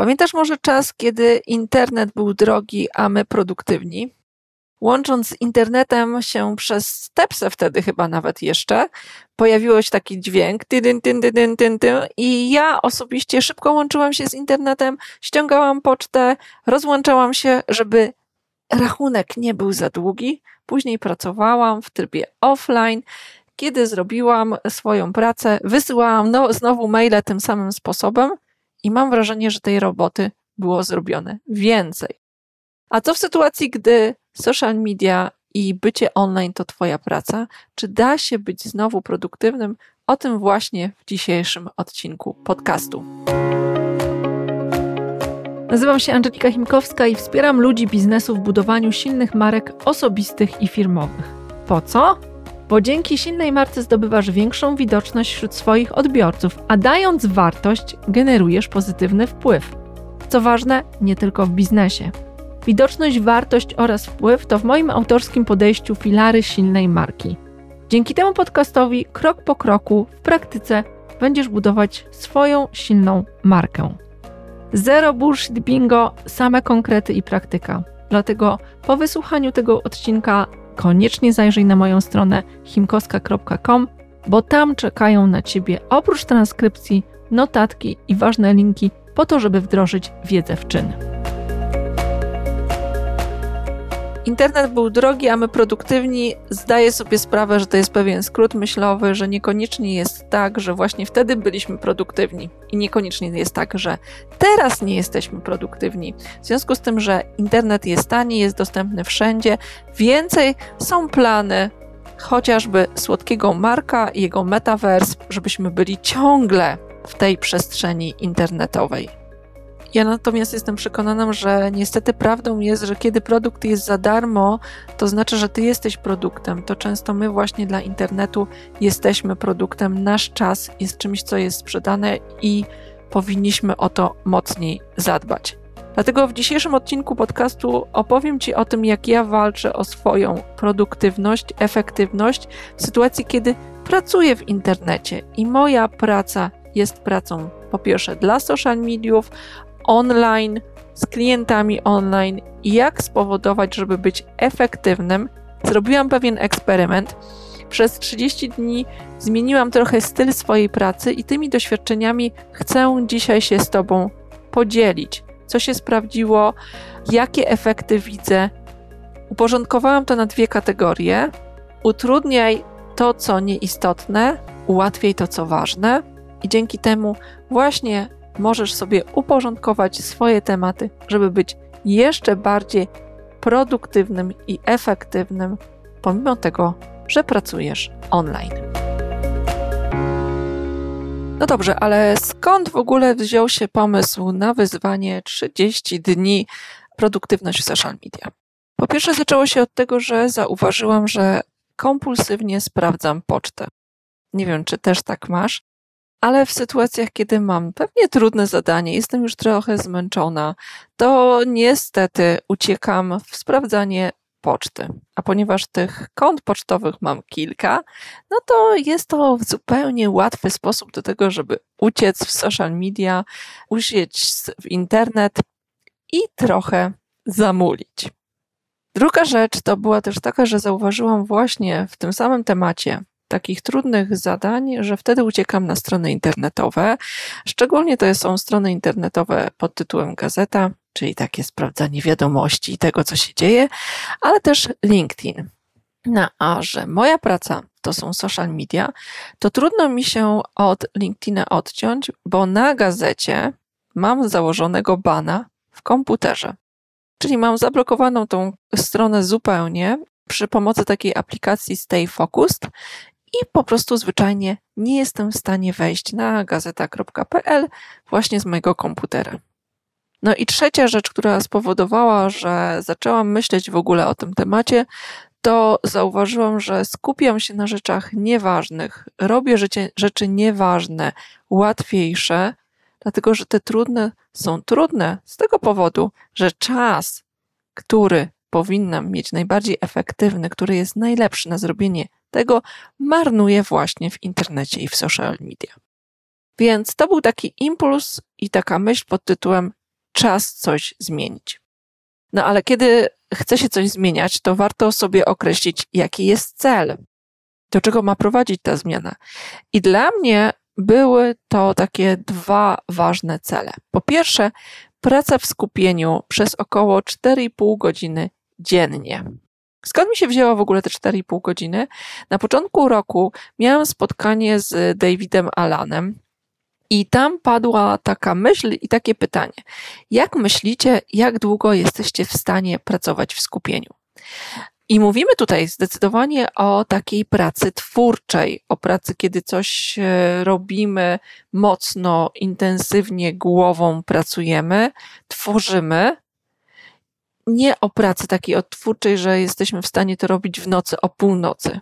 Pamiętasz może czas, kiedy internet był drogi, a my produktywni? Łącząc z internetem się przez Stepsę wtedy chyba nawet jeszcze, pojawił się taki dźwięk tydyn, tydyn, tydyn, tydyn, i ja osobiście szybko łączyłam się z internetem, ściągałam pocztę, rozłączałam się, żeby rachunek nie był za długi. Później pracowałam w trybie offline. Kiedy zrobiłam swoją pracę, wysyłałam no, znowu maile tym samym sposobem i mam wrażenie, że tej roboty było zrobione więcej. A co w sytuacji, gdy social media i bycie online to Twoja praca? Czy da się być znowu produktywnym? O tym właśnie w dzisiejszym odcinku podcastu. Nazywam się Angelika Chimkowska i wspieram ludzi biznesu w budowaniu silnych marek osobistych i firmowych. Po co? Bo dzięki silnej marce zdobywasz większą widoczność wśród swoich odbiorców, a dając wartość, generujesz pozytywny wpływ. Co ważne, nie tylko w biznesie. Widoczność, wartość oraz wpływ to w moim autorskim podejściu filary silnej marki. Dzięki temu podcastowi krok po kroku w praktyce będziesz budować swoją silną markę. Zero bullshit bingo, same konkrety i praktyka. Dlatego po wysłuchaniu tego odcinka koniecznie zajrzyj na moją stronę himkoska.com, bo tam czekają na Ciebie oprócz transkrypcji, notatki i ważne linki po to, żeby wdrożyć wiedzę w czyn. Internet był drogi, a my produktywni. Zdaję sobie sprawę, że to jest pewien skrót myślowy, że niekoniecznie jest tak, że właśnie wtedy byliśmy produktywni i niekoniecznie jest tak, że teraz nie jesteśmy produktywni. W związku z tym, że internet jest tani, jest dostępny wszędzie, więcej są plany chociażby słodkiego Marka i jego metaverse, żebyśmy byli ciągle w tej przestrzeni internetowej. Ja natomiast jestem przekonana, że niestety prawdą jest, że kiedy produkt jest za darmo, to znaczy, że ty jesteś produktem. To często my właśnie dla internetu jesteśmy produktem. Nasz czas jest czymś, co jest sprzedane i powinniśmy o to mocniej zadbać. Dlatego w dzisiejszym odcinku podcastu opowiem Ci o tym, jak ja walczę o swoją produktywność, efektywność w sytuacji, kiedy pracuję w internecie i moja praca jest pracą po pierwsze dla social mediów, online, z klientami online jak spowodować, żeby być efektywnym, zrobiłam pewien eksperyment. Przez 30 dni zmieniłam trochę styl swojej pracy i tymi doświadczeniami chcę dzisiaj się z Tobą podzielić. Co się sprawdziło, jakie efekty widzę. Uporządkowałam to na dwie kategorie. Utrudniaj to, co nieistotne, ułatwiaj to, co ważne, i dzięki temu właśnie możesz sobie uporządkować swoje tematy, żeby być jeszcze bardziej produktywnym i efektywnym, pomimo tego, że pracujesz online. No dobrze, ale skąd w ogóle wziął się pomysł na wyzwanie 30 dni produktywność w social media? Po pierwsze, zaczęło się od tego, że zauważyłam, że kompulsywnie sprawdzam pocztę. Nie wiem, czy też tak masz, ale w sytuacjach, kiedy mam pewnie trudne zadanie, jestem już trochę zmęczona, to niestety uciekam w sprawdzanie poczty. A ponieważ tych kont pocztowych mam kilka, no to jest to zupełnie łatwy sposób do tego, żeby uciec w social media, uciec w internet i trochę zamulić. Druga rzecz to była też taka, że zauważyłam właśnie w tym samym temacie, takich trudnych zadań, że wtedy uciekam na strony internetowe. Szczególnie to są strony internetowe pod tytułem gazeta, czyli takie sprawdzanie wiadomości i tego, co się dzieje, ale też LinkedIn. No, a że moja praca to są social media, to trudno mi się od LinkedIna odciąć, bo na gazecie mam założonego bana w komputerze. Czyli mam zablokowaną tą stronę zupełnie przy pomocy takiej aplikacji Stay Focused i po prostu zwyczajnie nie jestem w stanie wejść na gazeta.pl właśnie z mojego komputera. No i trzecia rzecz, która spowodowała, że zaczęłam myśleć w ogóle o tym temacie, to zauważyłam, że skupiam się na rzeczach nieważnych, robię rzeczy, rzeczy nieważne, łatwiejsze, dlatego że te trudne są trudne z tego powodu, że czas, który powinnam mieć najbardziej efektywny, który jest najlepszy na zrobienie tego marnuje właśnie w internecie i w social media. Więc to był taki impuls i taka myśl pod tytułem czas coś zmienić. No ale kiedy chce się coś zmieniać, to warto sobie określić, jaki jest cel, do czego ma prowadzić ta zmiana. I dla mnie były to takie dwa ważne cele. Po pierwsze, praca w skupieniu przez około 4,5 godziny dziennie. Skąd mi się wzięło w ogóle te 4,5 godziny? Na początku roku miałam spotkanie z Davidem Alanem, i tam padła taka myśl i takie pytanie: jak myślicie, jak długo jesteście w stanie pracować w skupieniu? I mówimy tutaj zdecydowanie o takiej pracy twórczej, o pracy, kiedy coś e, robimy mocno, intensywnie, głową pracujemy, tworzymy. Nie o pracy takiej odtwórczej, że jesteśmy w stanie to robić w nocy o północy.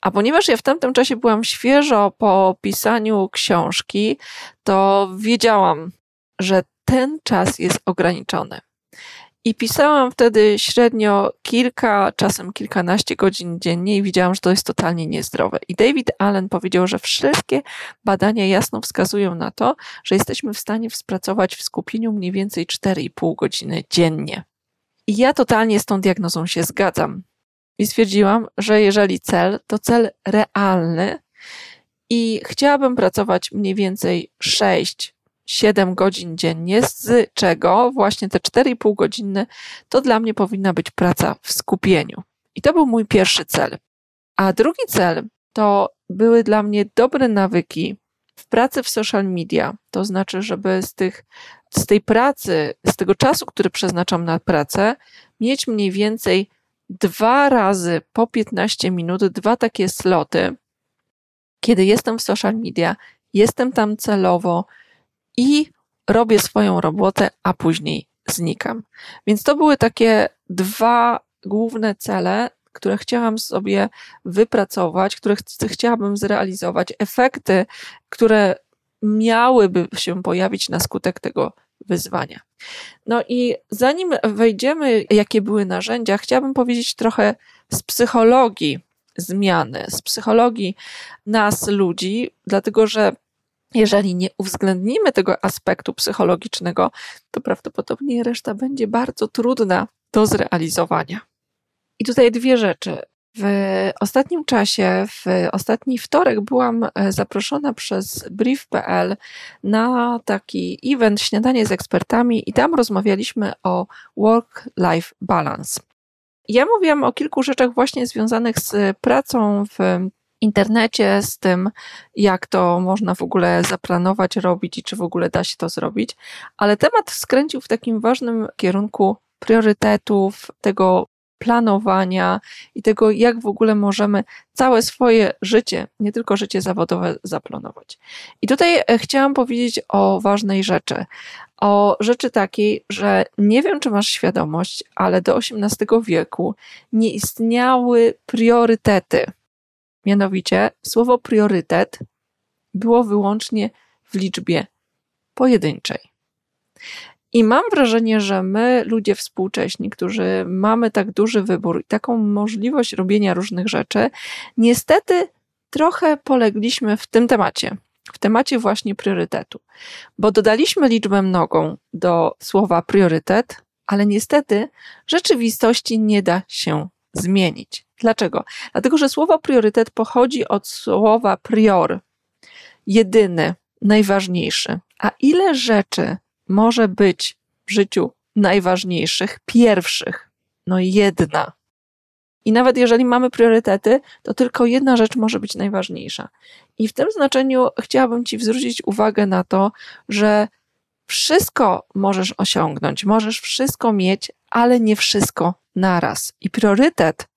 A ponieważ ja w tamtym czasie byłam świeżo po pisaniu książki, to wiedziałam, że ten czas jest ograniczony. I pisałam wtedy średnio kilka, czasem kilkanaście godzin dziennie i widziałam, że to jest totalnie niezdrowe. I David Allen powiedział, że wszystkie badania jasno wskazują na to, że jesteśmy w stanie wspracować w skupieniu mniej więcej 4,5 godziny dziennie. I ja totalnie z tą diagnozą się zgadzam. I stwierdziłam, że jeżeli cel, to cel realny i chciałabym pracować mniej więcej 6 7 godzin dziennie, z czego właśnie te 4,5 godziny to dla mnie powinna być praca w skupieniu. I to był mój pierwszy cel. A drugi cel to były dla mnie dobre nawyki w pracy w social media. To znaczy, żeby z, tych, z tej pracy, z tego czasu, który przeznaczam na pracę, mieć mniej więcej dwa razy po 15 minut, dwa takie sloty, kiedy jestem w social media, jestem tam celowo i robię swoją robotę, a później znikam. Więc to były takie dwa główne cele, które chciałam sobie wypracować, które ch chciałabym zrealizować, efekty, które miałyby się pojawić na skutek tego wyzwania. No i zanim wejdziemy, jakie były narzędzia, chciałabym powiedzieć trochę z psychologii zmiany, z psychologii nas, ludzi, dlatego że jeżeli nie uwzględnimy tego aspektu psychologicznego, to prawdopodobnie reszta będzie bardzo trudna do zrealizowania. I tutaj dwie rzeczy. W ostatnim czasie, w ostatni wtorek, byłam e, zaproszona przez Brief.pl na taki event Śniadanie z ekspertami, i tam rozmawialiśmy o work-life balance. Ja mówiłam o kilku rzeczach właśnie związanych z pracą w internecie, z tym, jak to można w ogóle zaplanować, robić i czy w ogóle da się to zrobić, ale temat skręcił w takim ważnym kierunku priorytetów, tego planowania i tego, jak w ogóle możemy całe swoje życie, nie tylko życie zawodowe, zaplanować. I tutaj e, chciałam powiedzieć o ważnej rzeczy. O rzeczy takiej, że nie wiem, czy masz świadomość, ale do XVIII wieku nie istniały priorytety. Mianowicie słowo priorytet było wyłącznie w liczbie pojedynczej. I mam wrażenie, że my, ludzie współcześni, którzy mamy tak duży wybór i taką możliwość robienia różnych rzeczy, niestety trochę polegliśmy w tym temacie, w temacie właśnie priorytetu, bo dodaliśmy liczbę mnogą do słowa priorytet, ale niestety rzeczywistości nie da się zmienić. Dlaczego? Dlatego, że słowo priorytet pochodzi od słowa prior, jedyny, najważniejszy. A ile rzeczy może być w życiu najważniejszych, pierwszych. No jedna. I nawet jeżeli mamy priorytety, to tylko jedna rzecz może być najważniejsza. I w tym znaczeniu chciałabym Ci zwrócić uwagę na to, że wszystko możesz osiągnąć, możesz wszystko mieć, ale nie wszystko naraz. I priorytet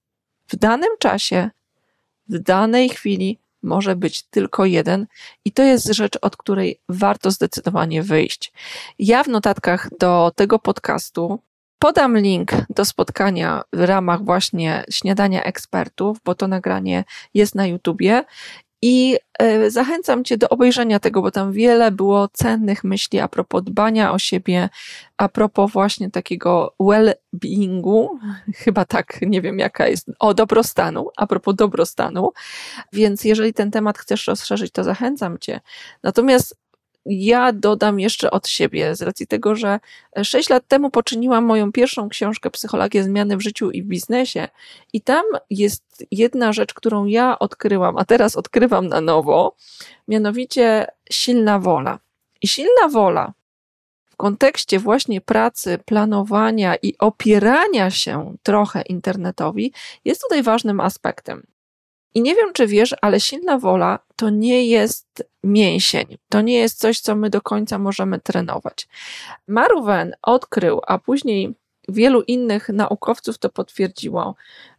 w danym czasie, w danej chwili może być tylko jeden i to jest rzecz, od której warto zdecydowanie wyjść. Ja w notatkach do tego podcastu podam link do spotkania w ramach właśnie śniadania ekspertów, bo to nagranie jest na YouTubie i e, zachęcam Cię do obejrzenia tego, bo tam wiele było cennych myśli a propos dbania o siebie, a propos właśnie takiego well-beingu, chyba tak, nie wiem jaka jest, o dobrostanu, a propos dobrostanu. Więc jeżeli ten temat chcesz rozszerzyć, to zachęcam Cię. Natomiast ja dodam jeszcze od siebie, z racji tego, że 6 lat temu poczyniłam moją pierwszą książkę Psychologia zmiany w życiu i w biznesie, i tam jest jedna rzecz, którą ja odkryłam, a teraz odkrywam na nowo, mianowicie silna wola. I silna wola w kontekście właśnie pracy, planowania i opierania się trochę internetowi jest tutaj ważnym aspektem. I nie wiem, czy wiesz, ale silna wola to nie jest mięsień. To nie jest coś, co my do końca możemy trenować. Maruwen odkrył, a później wielu innych naukowców to potwierdziło.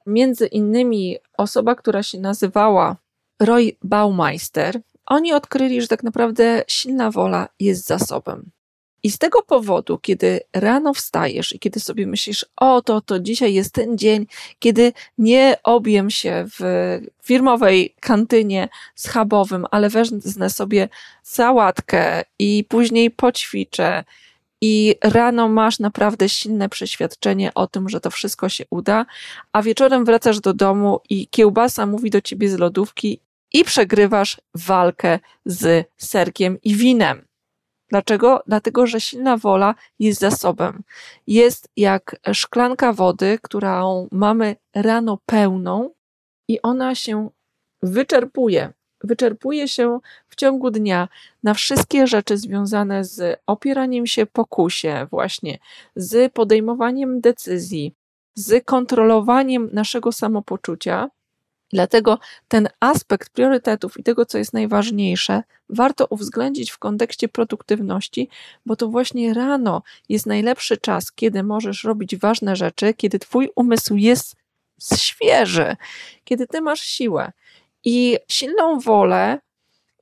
Między innymi osoba, która się nazywała Roy Baumeister. Oni odkryli, że tak naprawdę silna wola jest zasobem. I z tego powodu, kiedy rano wstajesz i kiedy sobie myślisz, o to, to dzisiaj jest ten dzień, kiedy nie objem się w firmowej kantynie schabowym, ale wezmę sobie sałatkę i później poćwiczę i rano masz naprawdę silne przeświadczenie o tym, że to wszystko się uda, a wieczorem wracasz do domu i kiełbasa mówi do ciebie z lodówki i przegrywasz walkę z serkiem i winem. Dlaczego? Dlatego, że silna wola jest zasobem. Jest jak szklanka wody, którą mamy rano pełną i ona się wyczerpuje. Wyczerpuje się w ciągu dnia na wszystkie rzeczy związane z opieraniem się pokusie, właśnie z podejmowaniem decyzji, z kontrolowaniem naszego samopoczucia. Dlatego ten aspekt priorytetów i tego, co jest najważniejsze, warto uwzględnić w kontekście produktywności, bo to właśnie rano jest najlepszy czas, kiedy możesz robić ważne rzeczy, kiedy Twój umysł jest świeży, kiedy Ty masz siłę. I silną wolę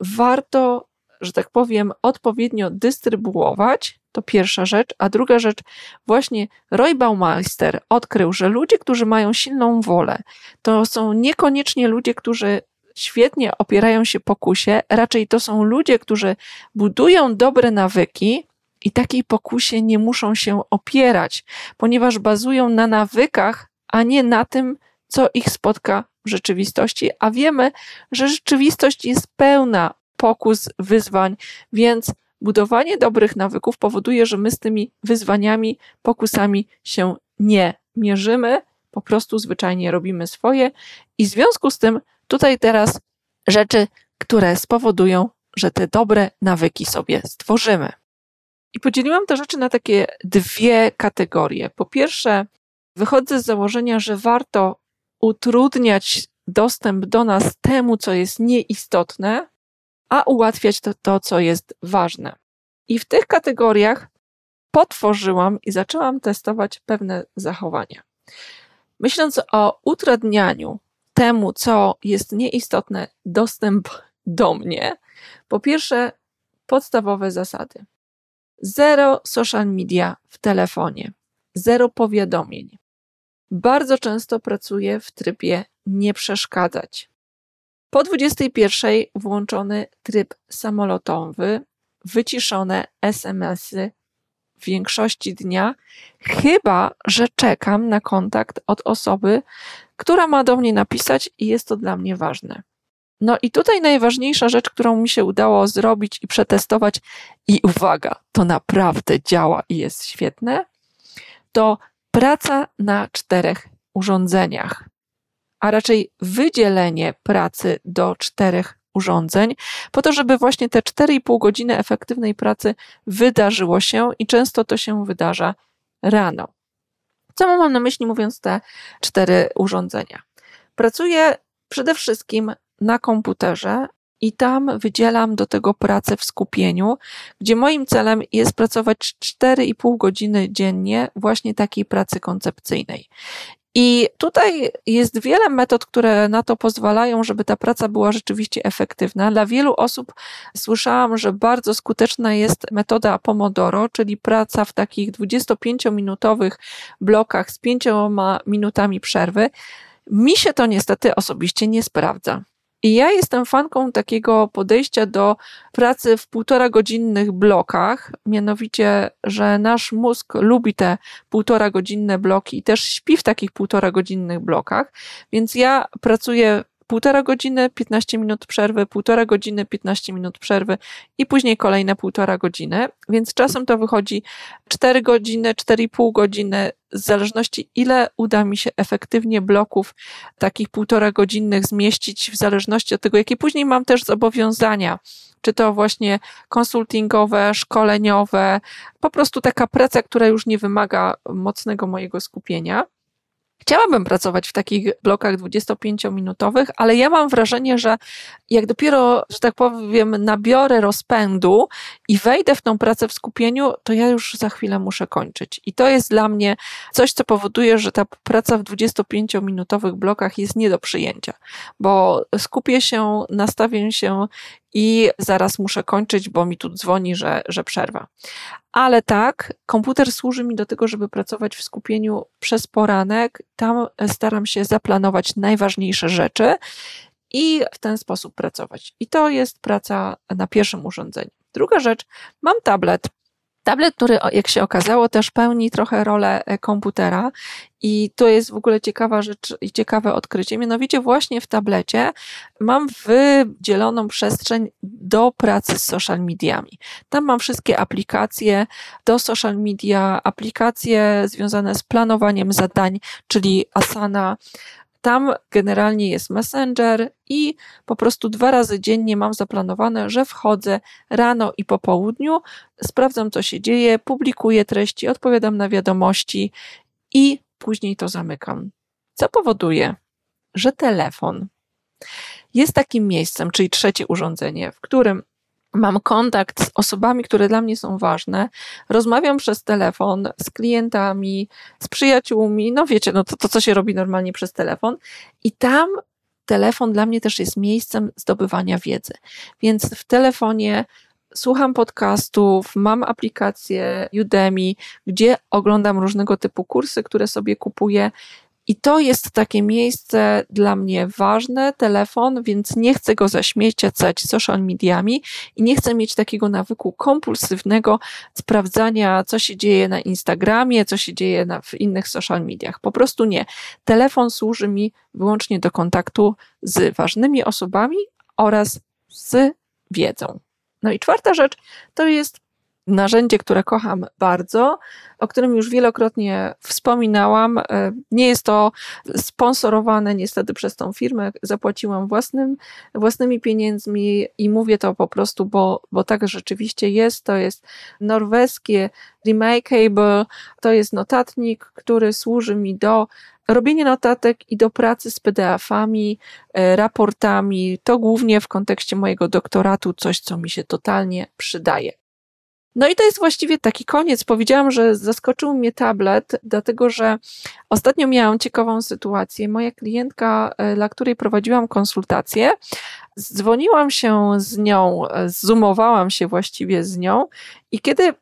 warto, że tak powiem, odpowiednio dystrybuować, to pierwsza rzecz. A druga rzecz, właśnie Roy Baumeister odkrył, że ludzie, którzy mają silną wolę, to są niekoniecznie ludzie, którzy świetnie opierają się pokusie, raczej to są ludzie, którzy budują dobre nawyki i takiej pokusie nie muszą się opierać, ponieważ bazują na nawykach, a nie na tym, co ich spotka w rzeczywistości, a wiemy, że rzeczywistość jest pełna pokus, wyzwań, więc budowanie dobrych nawyków powoduje, że my z tymi wyzwaniami, pokusami się nie mierzymy, po prostu zwyczajnie robimy swoje i w związku z tym tutaj teraz rzeczy, które spowodują, że te dobre nawyki sobie stworzymy. I podzieliłam te rzeczy na takie dwie kategorie. Po pierwsze, wychodzę z założenia, że warto utrudniać dostęp do nas temu, co jest nieistotne, a ułatwiać to, to co jest ważne. I w tych kategoriach potworzyłam i zaczęłam testować pewne zachowania. Myśląc o utrudnianiu temu, co jest nieistotne, dostęp do mnie, po pierwsze, podstawowe zasady. Zero social media w telefonie, zero powiadomień. Bardzo często pracuję w trybie nie przeszkadzać. Po 21 włączony tryb samolotowy, wyciszone SMS-y w większości dnia, chyba że czekam na kontakt od osoby, która ma do mnie napisać i jest to dla mnie ważne. No i tutaj najważniejsza rzecz, którą mi się udało zrobić i przetestować, i uwaga, to naprawdę działa i jest świetne, to praca na czterech urządzeniach a raczej wydzielenie pracy do czterech urządzeń, po to, żeby właśnie te 4,5 godziny efektywnej pracy wydarzyło się i często to się wydarza rano. Co mam na myśli, mówiąc te cztery urządzenia? Pracuję przede wszystkim na komputerze i tam wydzielam do tego pracę w skupieniu, gdzie moim celem jest pracować 4,5 godziny dziennie właśnie takiej pracy koncepcyjnej. I tutaj jest wiele metod, które na to pozwalają, żeby ta praca była rzeczywiście efektywna. Dla wielu osób słyszałam, że bardzo skuteczna jest metoda Pomodoro, czyli praca w takich 25-minutowych blokach z 5 minutami przerwy. Mi się to niestety osobiście nie sprawdza. I ja jestem fanką takiego podejścia do pracy w półtora godzinnych blokach, mianowicie, że nasz mózg lubi te półtora godzinne bloki i też śpi w takich półtora godzinnych blokach, więc ja pracuję półtora godziny, 15 minut przerwy, półtora godziny, 15 minut przerwy i później kolejne półtora godziny, więc czasem to wychodzi 4 godziny, 4,5 godziny, w zależności ile uda mi się efektywnie bloków takich półtora godzinnych zmieścić, w zależności od tego, jakie później mam też zobowiązania czy to właśnie konsultingowe, szkoleniowe, po prostu taka praca, która już nie wymaga mocnego mojego skupienia. Chciałabym pracować w takich blokach 25-minutowych, ale ja mam wrażenie, że jak dopiero, że tak powiem, nabiorę rozpędu i wejdę w tą pracę w skupieniu, to ja już za chwilę muszę kończyć. I to jest dla mnie coś, co powoduje, że ta praca w 25-minutowych blokach jest nie do przyjęcia, bo skupię się, nastawię się i zaraz muszę kończyć, bo mi tu dzwoni, że, że przerwa. Ale tak, komputer służy mi do tego, żeby pracować w skupieniu przez poranek. Tam staram się zaplanować najważniejsze rzeczy i w ten sposób pracować. I to jest praca na pierwszym urządzeniu. Druga rzecz, mam tablet. Tablet, który, jak się okazało, też pełni trochę rolę e, komputera. I to jest w ogóle ciekawa rzecz i ciekawe odkrycie. Mianowicie, właśnie w tablecie mam wydzieloną przestrzeń do pracy z social mediami. Tam mam wszystkie aplikacje do social media, aplikacje związane z planowaniem zadań, czyli Asana, tam generalnie jest Messenger i po prostu dwa razy dziennie mam zaplanowane, że wchodzę rano i po południu, sprawdzam co się dzieje, publikuję treści, odpowiadam na wiadomości i później to zamykam. Co powoduje, że telefon jest takim miejscem, czyli trzecie urządzenie, w którym mam kontakt z osobami, które dla mnie są ważne, rozmawiam przez telefon z klientami, z przyjaciółmi, no wiecie, no to, to co się robi normalnie przez telefon. I tam telefon dla mnie też jest miejscem zdobywania wiedzy. Więc w telefonie słucham podcastów, mam aplikację Udemy, gdzie oglądam różnego typu kursy, które sobie kupuję i to jest takie miejsce dla mnie ważne, telefon, więc nie chcę go zaśmiecać social mediami i nie chcę mieć takiego nawyku kompulsywnego sprawdzania, co się dzieje na Instagramie, co się dzieje na, w innych social mediach. Po prostu nie. Telefon służy mi wyłącznie do kontaktu z ważnymi osobami oraz z wiedzą. No i czwarta rzecz to jest narzędzie, które kocham bardzo, o którym już wielokrotnie wspominałam. E, nie jest to sponsorowane niestety przez tą firmę. Zapłaciłam własnym, własnymi pieniędzmi i mówię to po prostu, bo, bo tak rzeczywiście jest. To jest norweskie Remakeable. To jest notatnik, który służy mi do robienia notatek i do pracy z PDF-ami, e, raportami. To głównie w kontekście mojego doktoratu coś, co mi się totalnie przydaje. No i to jest właściwie taki koniec. Powiedziałam, że zaskoczył mnie tablet, dlatego że ostatnio miałam ciekawą sytuację. Moja klientka, e, dla której prowadziłam konsultację, dzwoniłam się z nią, e, zoomowałam się właściwie z nią i kiedy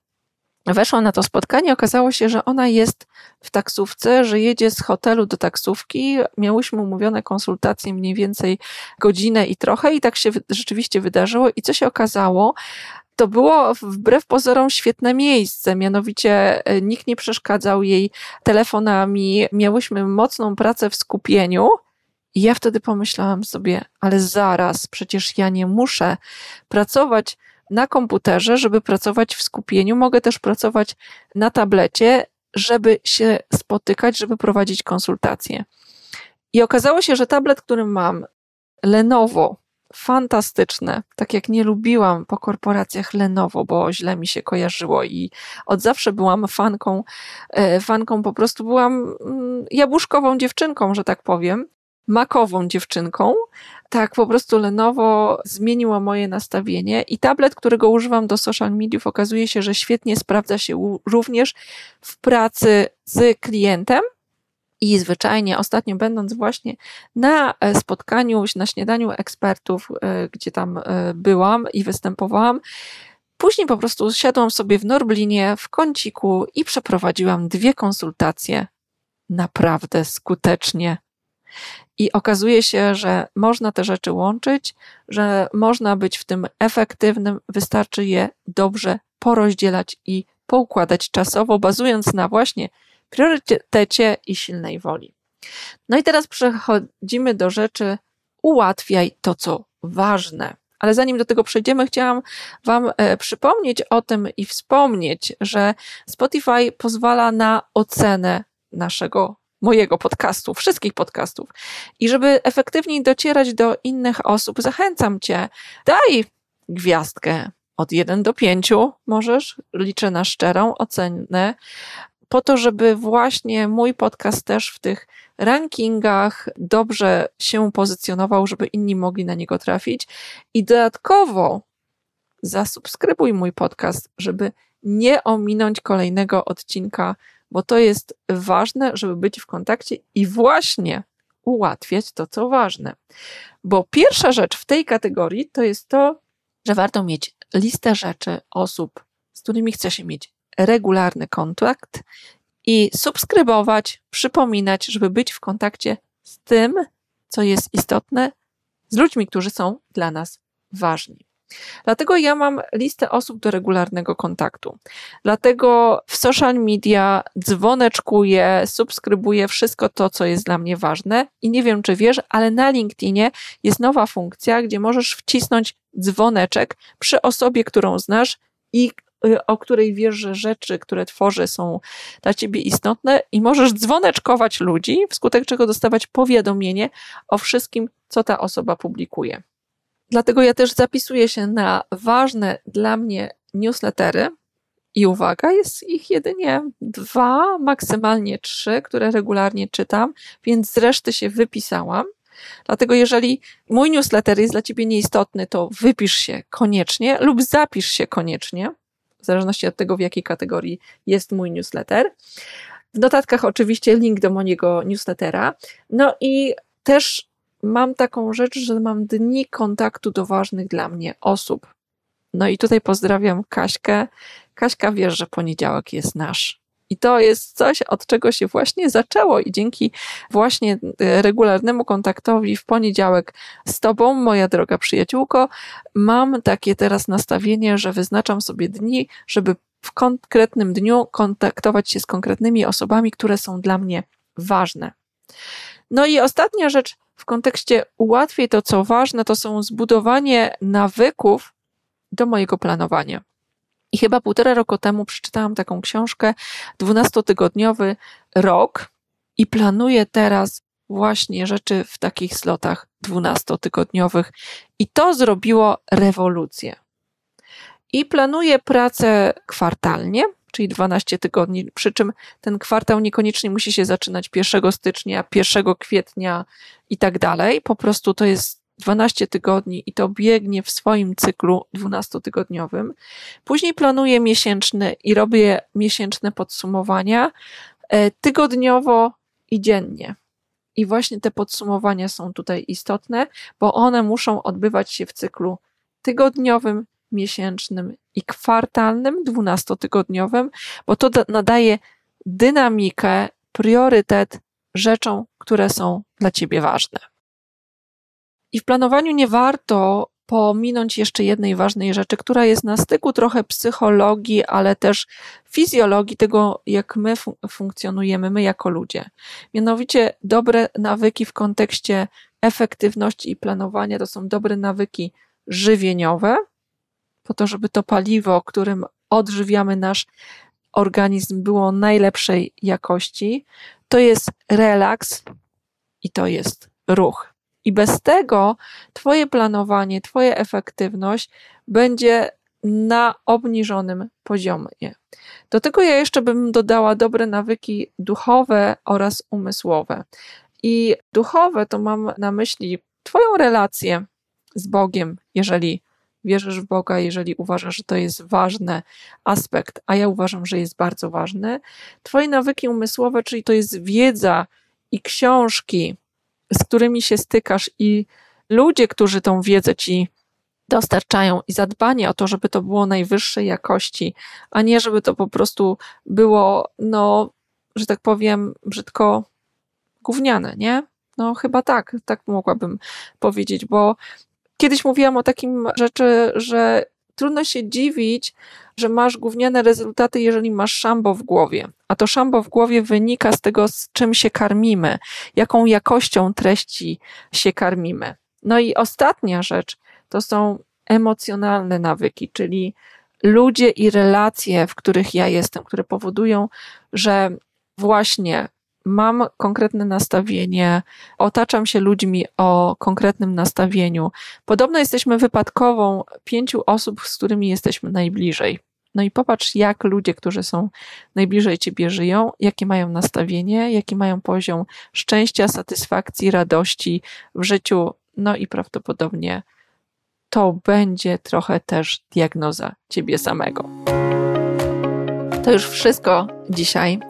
weszłam na to spotkanie, okazało się, że ona jest w taksówce, że jedzie z hotelu do taksówki. Miałyśmy umówione konsultacje mniej więcej godzinę i trochę i tak się rzeczywiście wydarzyło. I co się okazało? To było wbrew pozorom świetne miejsce, mianowicie e, nikt nie przeszkadzał jej telefonami, miałyśmy mocną pracę w skupieniu. I ja wtedy pomyślałam sobie, ale zaraz, przecież ja nie muszę pracować na komputerze, żeby pracować w skupieniu, mogę też pracować na tablecie, żeby się spotykać, żeby prowadzić konsultacje. I okazało się, że tablet, który mam, Lenovo fantastyczne. Tak jak nie lubiłam po korporacjach Lenovo, bo źle mi się kojarzyło i od zawsze byłam fanką, e, fanką po prostu byłam mm, jabłuszkową dziewczynką, że tak powiem, makową dziewczynką. Tak, po prostu Lenovo zmieniło moje nastawienie i tablet, którego używam do social mediów, okazuje się, że świetnie sprawdza się również w pracy z klientem, i zwyczajnie ostatnio będąc właśnie na e, spotkaniu, na śniadaniu ekspertów, e, gdzie tam e, byłam i występowałam, później po prostu siadłam sobie w Norblinie w kąciku i przeprowadziłam dwie konsultacje naprawdę skutecznie. I okazuje się, że można te rzeczy łączyć, że można być w tym efektywnym, wystarczy je dobrze porozdzielać i poukładać czasowo, bazując na właśnie priorytecie i silnej woli. No i teraz przechodzimy do rzeczy ułatwiaj to, co ważne. Ale zanim do tego przejdziemy, chciałam Wam e, przypomnieć o tym i wspomnieć, że Spotify pozwala na ocenę naszego mojego podcastu, wszystkich podcastów. I żeby efektywniej docierać do innych osób, zachęcam Cię, daj gwiazdkę od 1 do 5, możesz, liczę na szczerą ocenę, po to, żeby właśnie mój podcast też w tych rankingach dobrze się pozycjonował, żeby inni mogli na niego trafić. I dodatkowo zasubskrybuj mój podcast, żeby nie ominąć kolejnego odcinka, bo to jest ważne, żeby być w kontakcie i właśnie ułatwiać to, co ważne. Bo pierwsza rzecz w tej kategorii to jest to, że warto mieć listę rzeczy, osób, z którymi chce się mieć regularny kontakt i subskrybować, przypominać, żeby być w kontakcie z tym, co jest istotne, z ludźmi, którzy są dla nas ważni. Dlatego ja mam listę osób do regularnego kontaktu. Dlatego w social media dzwoneczkuję, subskrybuję wszystko to, co jest dla mnie ważne. I nie wiem, czy wiesz, ale na LinkedInie jest nowa funkcja, gdzie możesz wcisnąć dzwoneczek przy osobie, którą znasz i o której wiesz, że rzeczy, które tworzy, są dla ciebie istotne, i możesz dzwoneczkować ludzi, wskutek czego dostawać powiadomienie o wszystkim, co ta osoba publikuje. Dlatego ja też zapisuję się na ważne dla mnie newslettery. I uwaga, jest ich jedynie dwa, maksymalnie trzy, które regularnie czytam, więc z reszty się wypisałam. Dlatego, jeżeli mój newsletter jest dla ciebie nieistotny, to wypisz się koniecznie lub zapisz się koniecznie, w zależności od tego, w jakiej kategorii jest mój newsletter. W notatkach oczywiście link do mojego newslettera. No i też mam taką rzecz, że mam dni kontaktu do ważnych dla mnie osób. No i tutaj pozdrawiam Kaśkę. Kaśka wiesz, że poniedziałek jest nasz. I to jest coś, od czego się właśnie zaczęło, i dzięki właśnie e, regularnemu kontaktowi w poniedziałek z Tobą, moja droga przyjaciółko, mam takie teraz nastawienie, że wyznaczam sobie dni, żeby w konkretnym dniu kontaktować się z konkretnymi osobami, które są dla mnie ważne. No i ostatnia rzecz w kontekście ułatwiej to, co ważne, to są zbudowanie nawyków do mojego planowania. I chyba półtora roku temu przeczytałam taką książkę, 12-tygodniowy rok, i planuję teraz właśnie rzeczy w takich slotach 12-tygodniowych. I to zrobiło rewolucję. I planuję pracę kwartalnie, czyli 12 tygodni, przy czym ten kwartał niekoniecznie musi się zaczynać 1 stycznia, 1 kwietnia i tak dalej. Po prostu to jest 12 tygodni i to biegnie w swoim cyklu 12-tygodniowym. Później planuję miesięczny i robię miesięczne podsumowania e, tygodniowo i dziennie. I właśnie te podsumowania są tutaj istotne, bo one muszą odbywać się w cyklu tygodniowym, miesięcznym i kwartalnym, dwunastotygodniowym, bo to nadaje dynamikę, priorytet rzeczom, które są dla ciebie ważne. I w planowaniu nie warto pominąć jeszcze jednej ważnej rzeczy, która jest na styku trochę psychologii, ale też fizjologii tego, jak my fun funkcjonujemy, my jako ludzie. Mianowicie dobre nawyki w kontekście efektywności i planowania to są dobre nawyki żywieniowe, po to, żeby to paliwo, którym odżywiamy nasz organizm, było najlepszej jakości. To jest relaks i to jest ruch. I bez tego Twoje planowanie, Twoja efektywność będzie na obniżonym poziomie. Do tego ja jeszcze bym dodała dobre nawyki duchowe oraz umysłowe. I duchowe to mam na myśli Twoją relację z Bogiem, jeżeli wierzysz w Boga, jeżeli uważasz, że to jest ważny aspekt, a ja uważam, że jest bardzo ważny. Twoje nawyki umysłowe, czyli to jest wiedza i książki, z którymi się stykasz, i ludzie, którzy tą wiedzę ci dostarczają, i zadbanie o to, żeby to było najwyższej jakości, a nie żeby to po prostu było, no, że tak powiem, brzydko gówniane, nie? No, chyba tak, tak mogłabym powiedzieć, bo Kiedyś mówiłam o takim rzeczy, że trudno się dziwić, że masz gówniane rezultaty, jeżeli masz szambo w głowie. A to szambo w głowie wynika z tego, z czym się karmimy, jaką jakością treści się karmimy. No i ostatnia rzecz to są emocjonalne nawyki, czyli ludzie i relacje, w których ja jestem, które powodują, że właśnie mam konkretne nastawienie, otaczam się ludźmi o konkretnym nastawieniu. Podobno jesteśmy wypadkową pięciu osób, z którymi jesteśmy najbliżej. No i popatrz, jak ludzie, którzy są najbliżej ciebie żyją, jakie mają nastawienie, jaki mają poziom szczęścia, satysfakcji, radości w życiu. No i prawdopodobnie to będzie trochę też diagnoza ciebie samego. To już wszystko dzisiaj.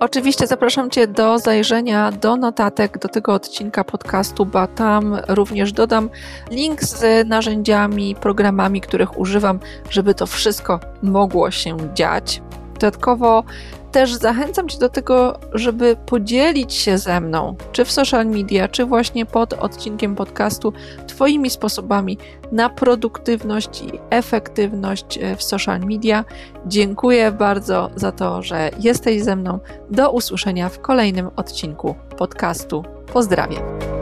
Oczywiście zapraszam Cię do zajrzenia do notatek do tego odcinka podcastu, bo tam również dodam link z narzędziami, programami, których używam, żeby to wszystko mogło się dziać. Dodatkowo też zachęcam Cię do tego, żeby podzielić się ze mną, czy w social media, czy właśnie pod odcinkiem podcastu, Twoimi sposobami na produktywność i efektywność e, w social media. Dziękuję bardzo za to, że jesteś ze mną. Do usłyszenia w kolejnym odcinku podcastu. Pozdrawiam.